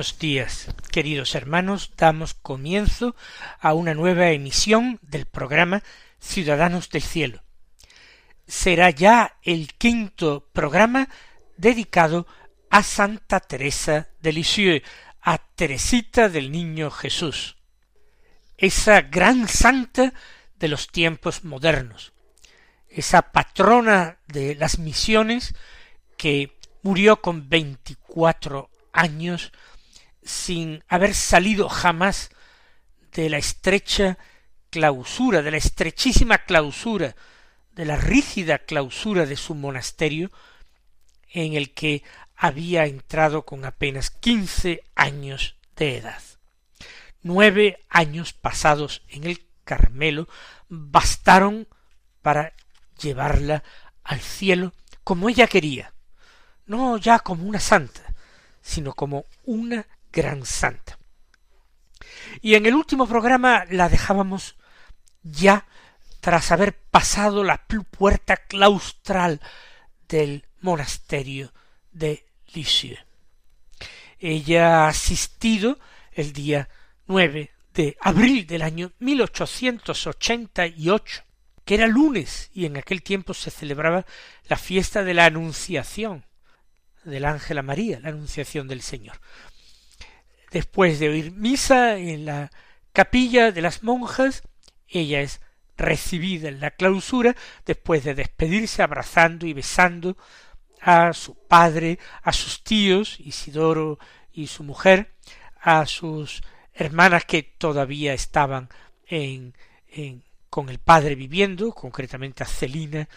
Buenos días, queridos hermanos. Damos comienzo a una nueva emisión del programa Ciudadanos del Cielo. Será ya el quinto programa dedicado a Santa Teresa de Lisieux, a Teresita del Niño Jesús, esa gran santa de los tiempos modernos, esa patrona de las misiones que murió con veinticuatro años sin haber salido jamás de la estrecha clausura, de la estrechísima clausura, de la rígida clausura de su monasterio, en el que había entrado con apenas quince años de edad. Nueve años pasados en el Carmelo bastaron para llevarla al cielo como ella quería, no ya como una santa, sino como una gran santa. Y en el último programa la dejábamos ya tras haber pasado la puerta claustral del monasterio de Lisieux. Ella ha asistido el día 9 de abril del año 1888, que era lunes y en aquel tiempo se celebraba la fiesta de la Anunciación, del ángel a María, la anunciación del Señor. Después de oír misa en la capilla de las monjas, ella es recibida en la clausura después de despedirse abrazando y besando a su padre, a sus tíos, Isidoro y su mujer, a sus hermanas que todavía estaban en, en, con el padre viviendo, concretamente a Celina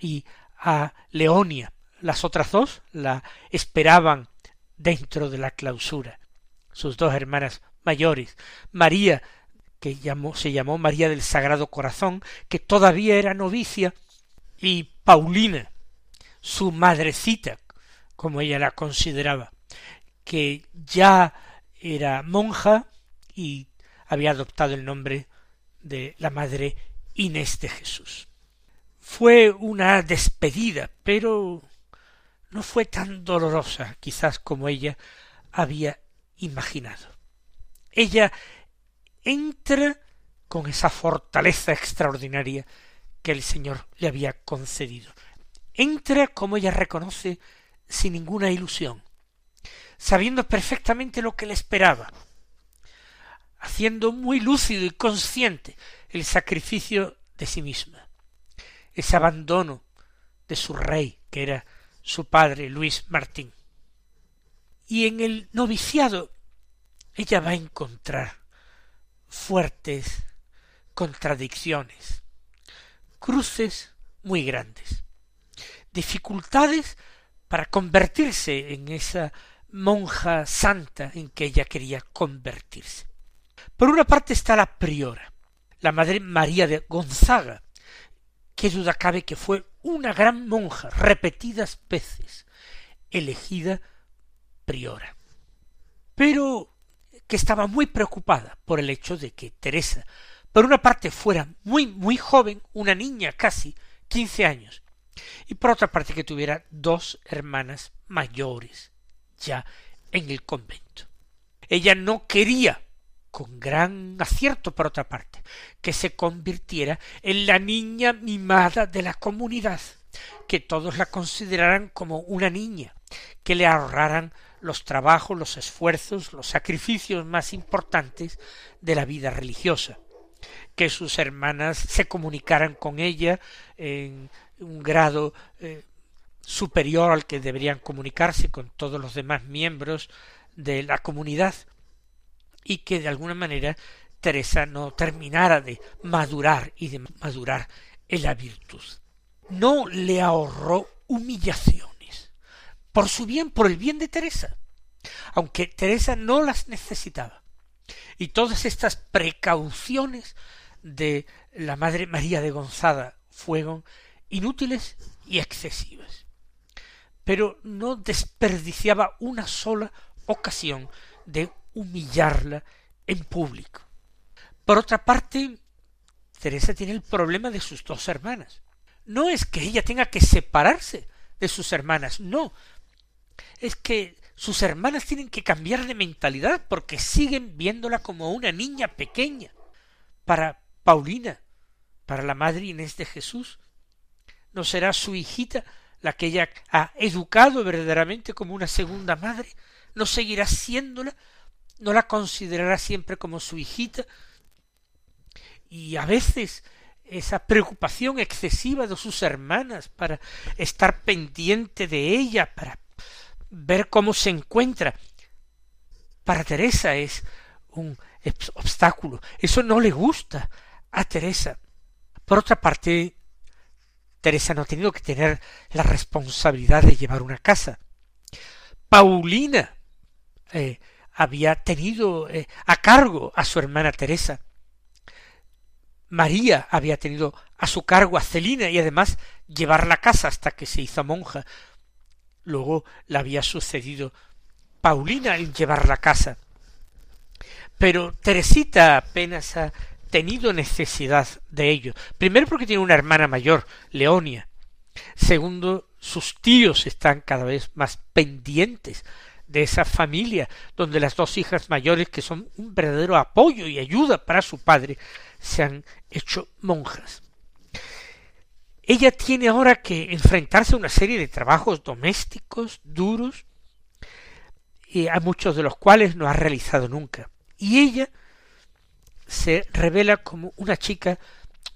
y a Leonia, las otras dos la esperaban dentro de la clausura. Sus dos hermanas mayores, María, que llamó, se llamó María del Sagrado Corazón, que todavía era novicia, y Paulina, su madrecita, como ella la consideraba, que ya era monja y había adoptado el nombre de la madre Inés de Jesús. Fue una despedida, pero no fue tan dolorosa quizás como ella había imaginado. Ella entra con esa fortaleza extraordinaria que el Señor le había concedido. Entra, como ella reconoce, sin ninguna ilusión, sabiendo perfectamente lo que le esperaba, haciendo muy lúcido y consciente el sacrificio de sí misma, ese abandono de su rey, que era su padre Luis Martín. Y en el noviciado ella va a encontrar fuertes contradicciones, cruces muy grandes, dificultades para convertirse en esa monja santa en que ella quería convertirse. Por una parte está la priora, la Madre María de Gonzaga, qué duda cabe que fue una gran monja repetidas veces elegida Pero que estaba muy preocupada por el hecho de que Teresa, por una parte, fuera muy, muy joven, una niña casi, quince años, y por otra parte que tuviera dos hermanas mayores ya en el convento. Ella no quería con gran acierto por otra parte, que se convirtiera en la niña mimada de la comunidad, que todos la consideraran como una niña, que le ahorraran los trabajos, los esfuerzos, los sacrificios más importantes de la vida religiosa, que sus hermanas se comunicaran con ella en un grado eh, superior al que deberían comunicarse con todos los demás miembros de la comunidad. Y que de alguna manera Teresa no terminara de madurar y de madurar en la virtud. No le ahorró humillaciones, por su bien, por el bien de Teresa, aunque Teresa no las necesitaba. Y todas estas precauciones de la Madre María de Gonzaga fueron inútiles y excesivas. Pero no desperdiciaba una sola ocasión de humillarla en público. Por otra parte, Teresa tiene el problema de sus dos hermanas. No es que ella tenga que separarse de sus hermanas, no. Es que sus hermanas tienen que cambiar de mentalidad porque siguen viéndola como una niña pequeña. Para Paulina, para la madre Inés de Jesús, no será su hijita la que ella ha educado verdaderamente como una segunda madre, no seguirá siéndola, no la considerará siempre como su hijita, y a veces esa preocupación excesiva de sus hermanas para estar pendiente de ella, para ver cómo se encuentra, para Teresa es un obstáculo. Eso no le gusta a Teresa. Por otra parte, Teresa no ha tenido que tener la responsabilidad de llevar una casa. Paulina eh, había tenido eh, a cargo a su hermana Teresa. María había tenido a su cargo a Celina y además llevar la casa hasta que se hizo monja. Luego le había sucedido Paulina en llevar la casa. Pero Teresita apenas ha tenido necesidad de ello. Primero porque tiene una hermana mayor, Leonia. Segundo, sus tíos están cada vez más pendientes de esa familia, donde las dos hijas mayores, que son un verdadero apoyo y ayuda para su padre, se han hecho monjas. Ella tiene ahora que enfrentarse a una serie de trabajos domésticos duros, y a muchos de los cuales no ha realizado nunca. Y ella se revela como una chica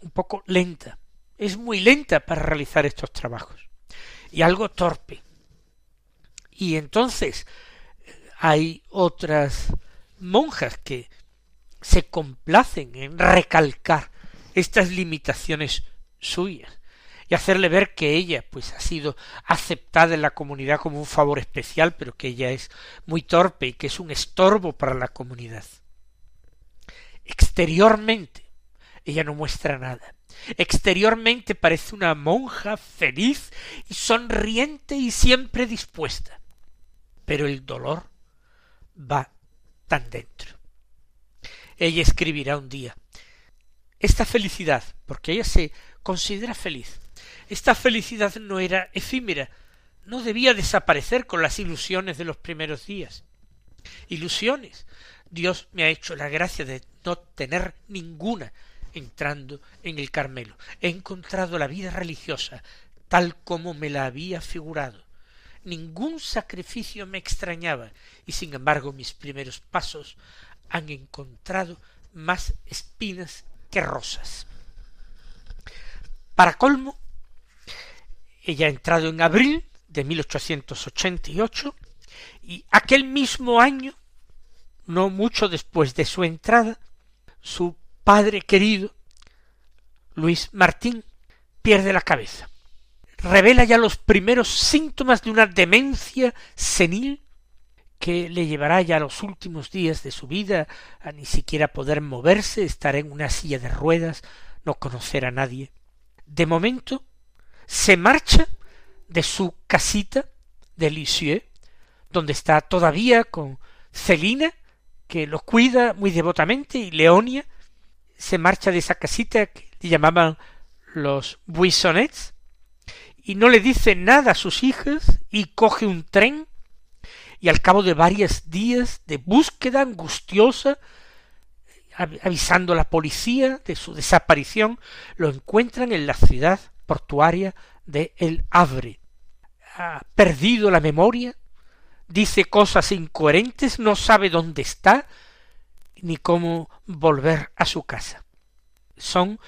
un poco lenta. Es muy lenta para realizar estos trabajos y algo torpe. Y entonces hay otras monjas que se complacen en recalcar estas limitaciones suyas y hacerle ver que ella pues ha sido aceptada en la comunidad como un favor especial, pero que ella es muy torpe y que es un estorbo para la comunidad. Exteriormente ella no muestra nada. Exteriormente parece una monja feliz y sonriente y siempre dispuesta. Pero el dolor va tan dentro. Ella escribirá un día esta felicidad, porque ella se considera feliz. Esta felicidad no era efímera, no debía desaparecer con las ilusiones de los primeros días. Ilusiones. Dios me ha hecho la gracia de no tener ninguna entrando en el Carmelo. He encontrado la vida religiosa tal como me la había figurado. Ningún sacrificio me extrañaba y sin embargo mis primeros pasos han encontrado más espinas que rosas. Para colmo, ella ha entrado en abril de 1888 y aquel mismo año, no mucho después de su entrada, su padre querido, Luis Martín, pierde la cabeza. Revela ya los primeros síntomas de una demencia senil que le llevará ya los últimos días de su vida a ni siquiera poder moverse, estar en una silla de ruedas, no conocer a nadie. De momento se marcha de su casita de Lisieux, donde está todavía con Celina, que lo cuida muy devotamente, y Leonia se marcha de esa casita que le llamaban los Buissonets, y no le dice nada a sus hijas, y coge un tren y al cabo de varios días de búsqueda angustiosa, avisando a la policía de su desaparición, lo encuentran en la ciudad portuaria de El Havre. Ha perdido la memoria, dice cosas incoherentes, no sabe dónde está, ni cómo volver a su casa. Son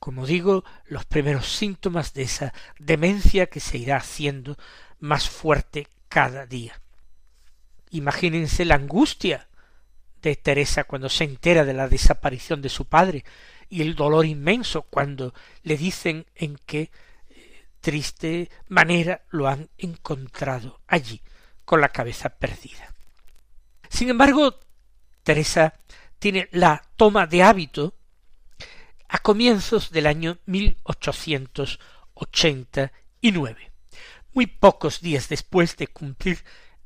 como digo, los primeros síntomas de esa demencia que se irá haciendo más fuerte cada día. Imagínense la angustia de Teresa cuando se entera de la desaparición de su padre y el dolor inmenso cuando le dicen en qué eh, triste manera lo han encontrado allí, con la cabeza perdida. Sin embargo, Teresa tiene la toma de hábito a comienzos del año 1889, muy pocos días después de cumplir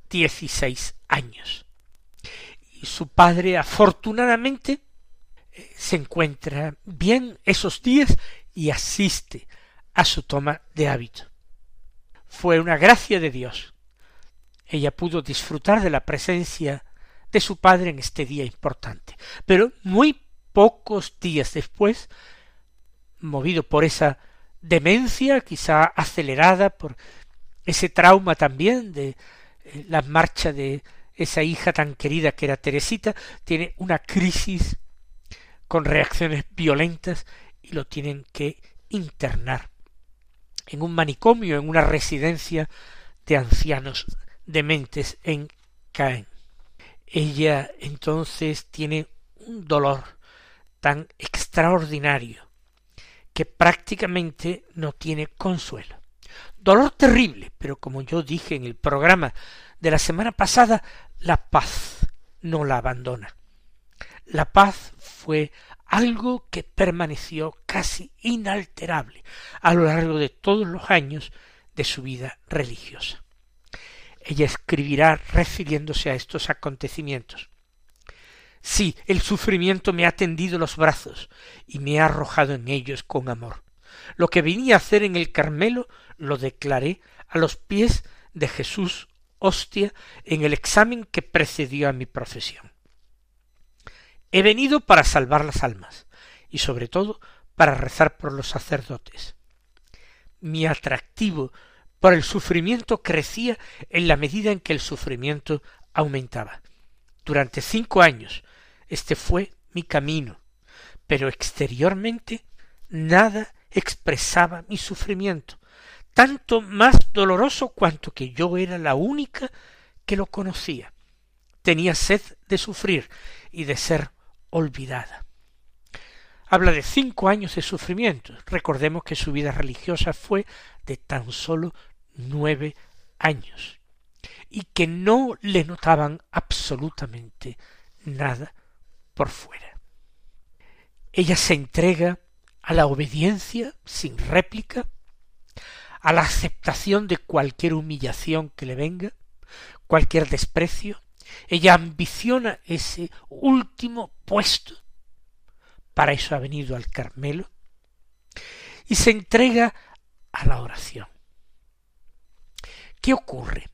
dieciséis años. Y su padre, afortunadamente, se encuentra bien esos días y asiste a su toma de hábito. Fue una gracia de Dios. Ella pudo disfrutar de la presencia de su padre en este día importante. Pero muy pocos días después, movido por esa demencia, quizá acelerada por ese trauma también de eh, la marcha de esa hija tan querida que era Teresita, tiene una crisis con reacciones violentas y lo tienen que internar en un manicomio, en una residencia de ancianos dementes en Caen. Ella entonces tiene un dolor tan extraordinario que prácticamente no tiene consuelo. Dolor terrible, pero como yo dije en el programa de la semana pasada, la paz no la abandona. La paz fue algo que permaneció casi inalterable a lo largo de todos los años de su vida religiosa. Ella escribirá refiriéndose a estos acontecimientos. Sí, el sufrimiento me ha tendido los brazos y me ha arrojado en ellos con amor. Lo que venía a hacer en el Carmelo lo declaré a los pies de Jesús hostia en el examen que precedió a mi profesión. He venido para salvar las almas y sobre todo para rezar por los sacerdotes. Mi atractivo por el sufrimiento crecía en la medida en que el sufrimiento aumentaba. Durante cinco años este fue mi camino, pero exteriormente nada expresaba mi sufrimiento, tanto más doloroso cuanto que yo era la única que lo conocía. Tenía sed de sufrir y de ser olvidada. Habla de cinco años de sufrimiento. Recordemos que su vida religiosa fue de tan solo nueve años y que no le notaban absolutamente nada por fuera. Ella se entrega a la obediencia sin réplica, a la aceptación de cualquier humillación que le venga, cualquier desprecio. Ella ambiciona ese último puesto. Para eso ha venido al Carmelo. Y se entrega a la oración. ¿Qué ocurre?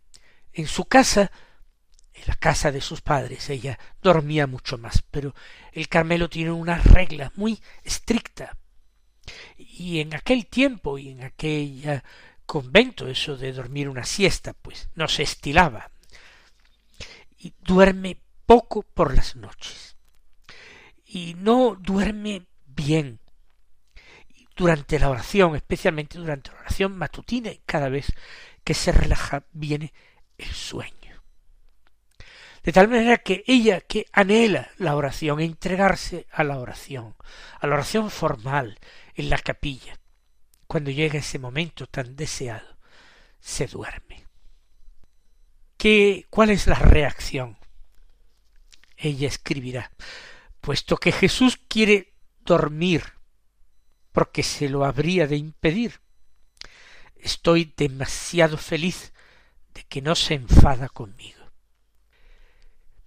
En su casa, en la casa de sus padres, ella dormía mucho más, pero el Carmelo tiene una regla muy estricta. Y en aquel tiempo y en aquel convento, eso de dormir una siesta, pues no se estilaba. Y duerme poco por las noches. Y no duerme bien durante la oración, especialmente durante la oración matutina y cada vez que se relaja viene el sueño. De tal manera que ella que anhela la oración, entregarse a la oración, a la oración formal en la capilla, cuando llega ese momento tan deseado, se duerme. ¿Qué, ¿Cuál es la reacción? Ella escribirá, puesto que Jesús quiere dormir, porque se lo habría de impedir, estoy demasiado feliz de que no se enfada conmigo.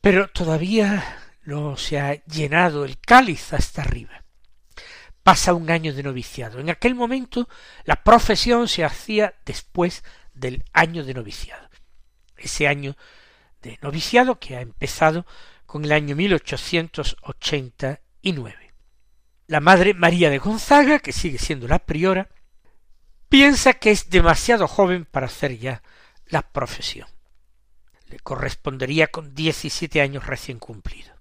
Pero todavía no se ha llenado el cáliz hasta arriba. Pasa un año de noviciado. En aquel momento la profesión se hacía después del año de noviciado. Ese año de noviciado que ha empezado con el año 1889. La madre María de Gonzaga, que sigue siendo la priora, piensa que es demasiado joven para hacer ya la profesión. Le correspondería con diecisiete años recién cumplidos.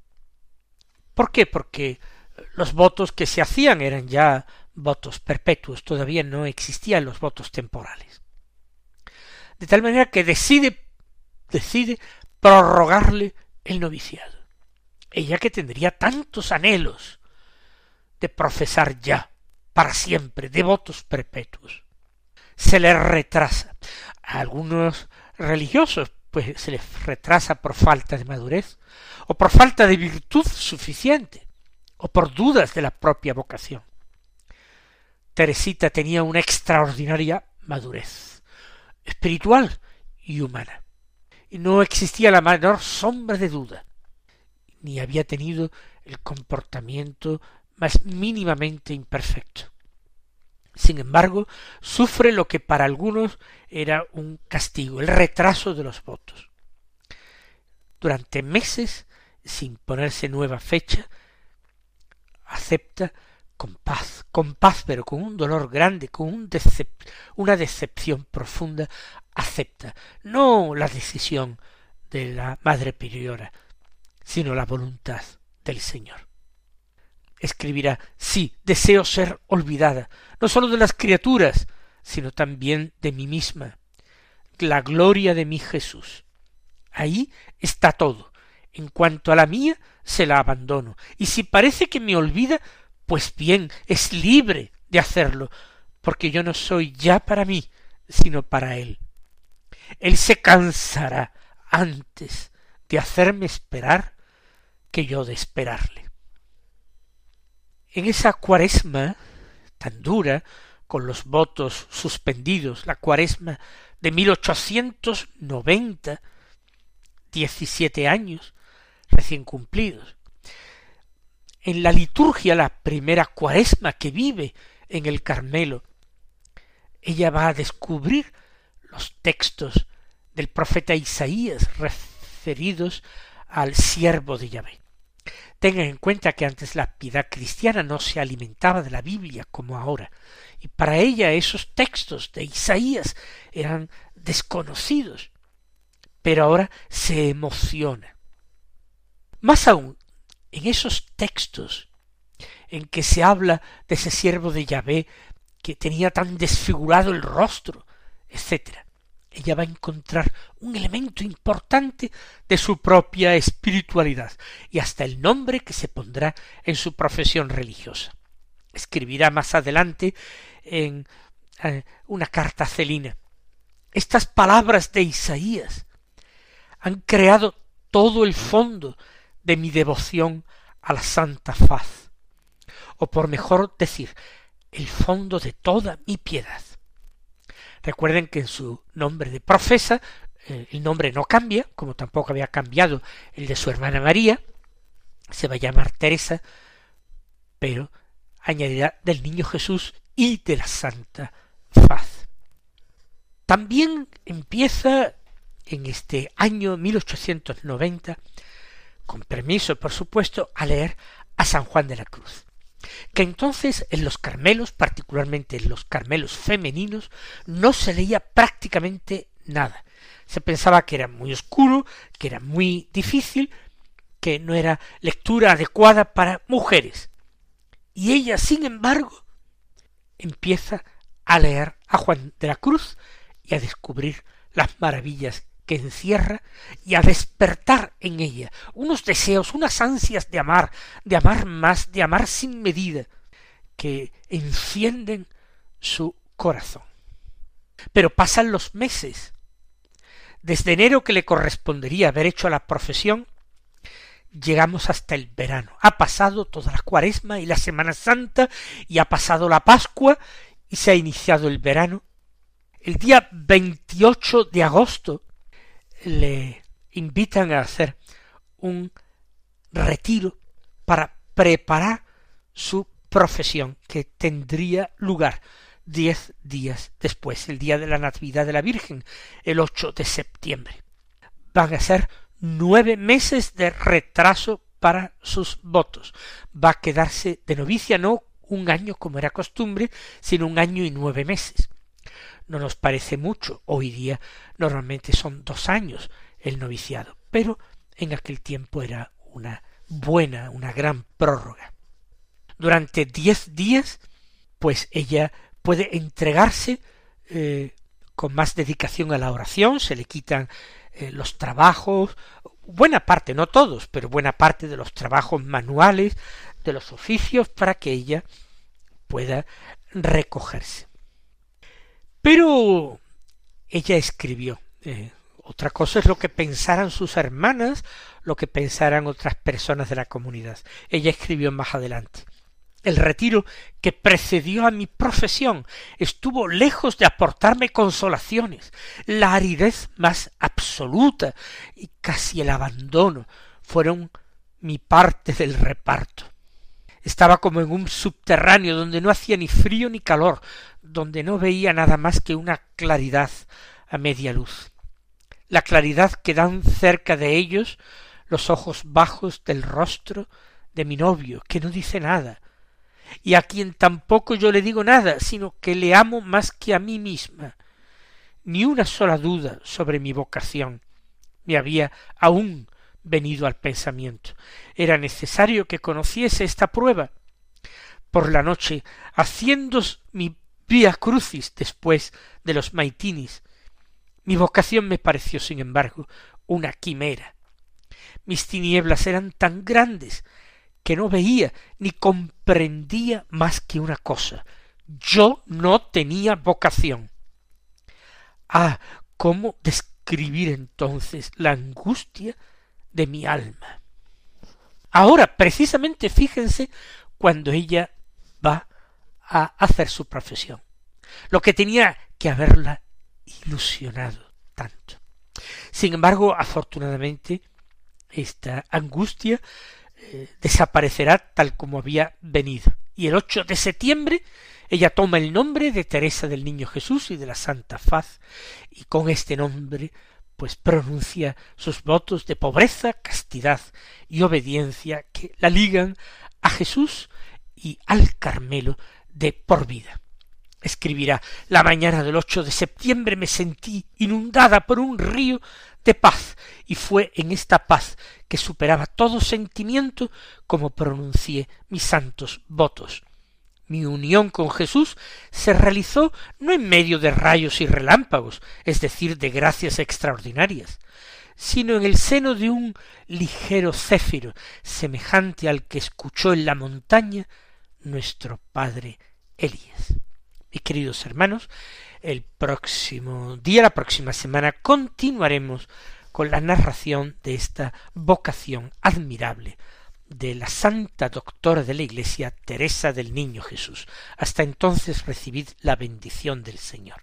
¿Por qué? Porque los votos que se hacían eran ya votos perpetuos, todavía no existían los votos temporales. De tal manera que decide, decide prorrogarle el noviciado. Ella que tendría tantos anhelos de profesar ya, para siempre, devotos perpetuos. Se le retrasa. A algunos religiosos, pues se les retrasa por falta de madurez, o por falta de virtud suficiente, o por dudas de la propia vocación. Teresita tenía una extraordinaria madurez espiritual y humana, no existía la menor sombra de duda, ni había tenido el comportamiento más mínimamente imperfecto. Sin embargo, sufre lo que para algunos era un castigo, el retraso de los votos. Durante meses, sin ponerse nueva fecha, acepta con paz, con paz, pero con un dolor grande, con un una decepción profunda, acepta no la decisión de la Madre Priora, sino la voluntad del Señor. Escribirá, sí, deseo ser olvidada, no sólo de las criaturas, sino también de mí misma, la gloria de mi Jesús. Ahí está todo. En cuanto a la mía, se la abandono. Y si parece que me olvida, pues bien, es libre de hacerlo, porque yo no soy ya para mí, sino para Él. Él se cansará antes de hacerme esperar que yo de esperarle. En esa cuaresma tan dura, con los votos suspendidos, la cuaresma de 1890, diecisiete años recién cumplidos. En la liturgia, la primera cuaresma que vive en el Carmelo, ella va a descubrir los textos del profeta Isaías referidos al siervo de Yahvé. Tengan en cuenta que antes la piedad cristiana no se alimentaba de la Biblia como ahora, y para ella esos textos de Isaías eran desconocidos, pero ahora se emociona. Más aún, en esos textos en que se habla de ese siervo de Yahvé que tenía tan desfigurado el rostro, etc ella va a encontrar un elemento importante de su propia espiritualidad y hasta el nombre que se pondrá en su profesión religiosa. Escribirá más adelante en eh, una carta celina. Estas palabras de Isaías han creado todo el fondo de mi devoción a la santa faz, o por mejor decir, el fondo de toda mi piedad. Recuerden que en su nombre de profesa eh, el nombre no cambia, como tampoco había cambiado el de su hermana María, se va a llamar Teresa, pero añadirá del niño Jesús y de la Santa Faz. También empieza en este año 1890, con permiso por supuesto, a leer a San Juan de la Cruz que entonces en los Carmelos, particularmente en los Carmelos femeninos, no se leía prácticamente nada. Se pensaba que era muy oscuro, que era muy difícil, que no era lectura adecuada para mujeres. Y ella, sin embargo, empieza a leer a Juan de la Cruz y a descubrir las maravillas que encierra y a despertar en ella unos deseos, unas ansias de amar, de amar más, de amar sin medida, que encienden su corazón. Pero pasan los meses. Desde enero que le correspondería haber hecho la profesión, llegamos hasta el verano. Ha pasado toda la cuaresma y la Semana Santa, y ha pasado la Pascua, y se ha iniciado el verano. El día 28 de agosto le invitan a hacer un retiro para preparar su profesión que tendría lugar diez días después, el día de la Natividad de la Virgen, el 8 de septiembre. Van a ser nueve meses de retraso para sus votos. Va a quedarse de novicia no un año como era costumbre, sino un año y nueve meses no nos parece mucho. Hoy día normalmente son dos años el noviciado, pero en aquel tiempo era una buena, una gran prórroga. Durante diez días pues ella puede entregarse eh, con más dedicación a la oración, se le quitan eh, los trabajos, buena parte, no todos, pero buena parte de los trabajos manuales, de los oficios, para que ella pueda recogerse. Pero ella escribió. Eh, otra cosa es lo que pensaran sus hermanas, lo que pensaran otras personas de la comunidad. Ella escribió más adelante. El retiro que precedió a mi profesión estuvo lejos de aportarme consolaciones. La aridez más absoluta y casi el abandono fueron mi parte del reparto. Estaba como en un subterráneo donde no hacía ni frío ni calor, donde no veía nada más que una claridad a media luz. La claridad que dan cerca de ellos los ojos bajos del rostro de mi novio, que no dice nada, y a quien tampoco yo le digo nada, sino que le amo más que a mí misma. Ni una sola duda sobre mi vocación me había aún venido al pensamiento. Era necesario que conociese esta prueba. Por la noche, haciendo mi vía crucis después de los maitinis, mi vocación me pareció, sin embargo, una quimera. Mis tinieblas eran tan grandes que no veía ni comprendía más que una cosa. Yo no tenía vocación. Ah, cómo describir entonces la angustia de mi alma. Ahora, precisamente, fíjense cuando ella va a hacer su profesión. Lo que tenía que haberla ilusionado tanto. Sin embargo, afortunadamente, esta angustia eh, desaparecerá tal como había venido. Y el 8 de septiembre ella toma el nombre de Teresa del Niño Jesús y de la Santa Faz, y con este nombre pues pronuncia sus votos de pobreza, castidad y obediencia que la ligan a Jesús y al Carmelo de por vida. Escribirá La mañana del 8 de septiembre me sentí inundada por un río de paz, y fue en esta paz que superaba todo sentimiento como pronuncié mis santos votos. Mi unión con Jesús se realizó no en medio de rayos y relámpagos, es decir, de gracias extraordinarias, sino en el seno de un ligero céfiro, semejante al que escuchó en la montaña nuestro padre Elías. Mis queridos hermanos, el próximo día, la próxima semana, continuaremos con la narración de esta vocación admirable de la santa doctora de la Iglesia, Teresa del Niño Jesús. Hasta entonces recibid la bendición del Señor.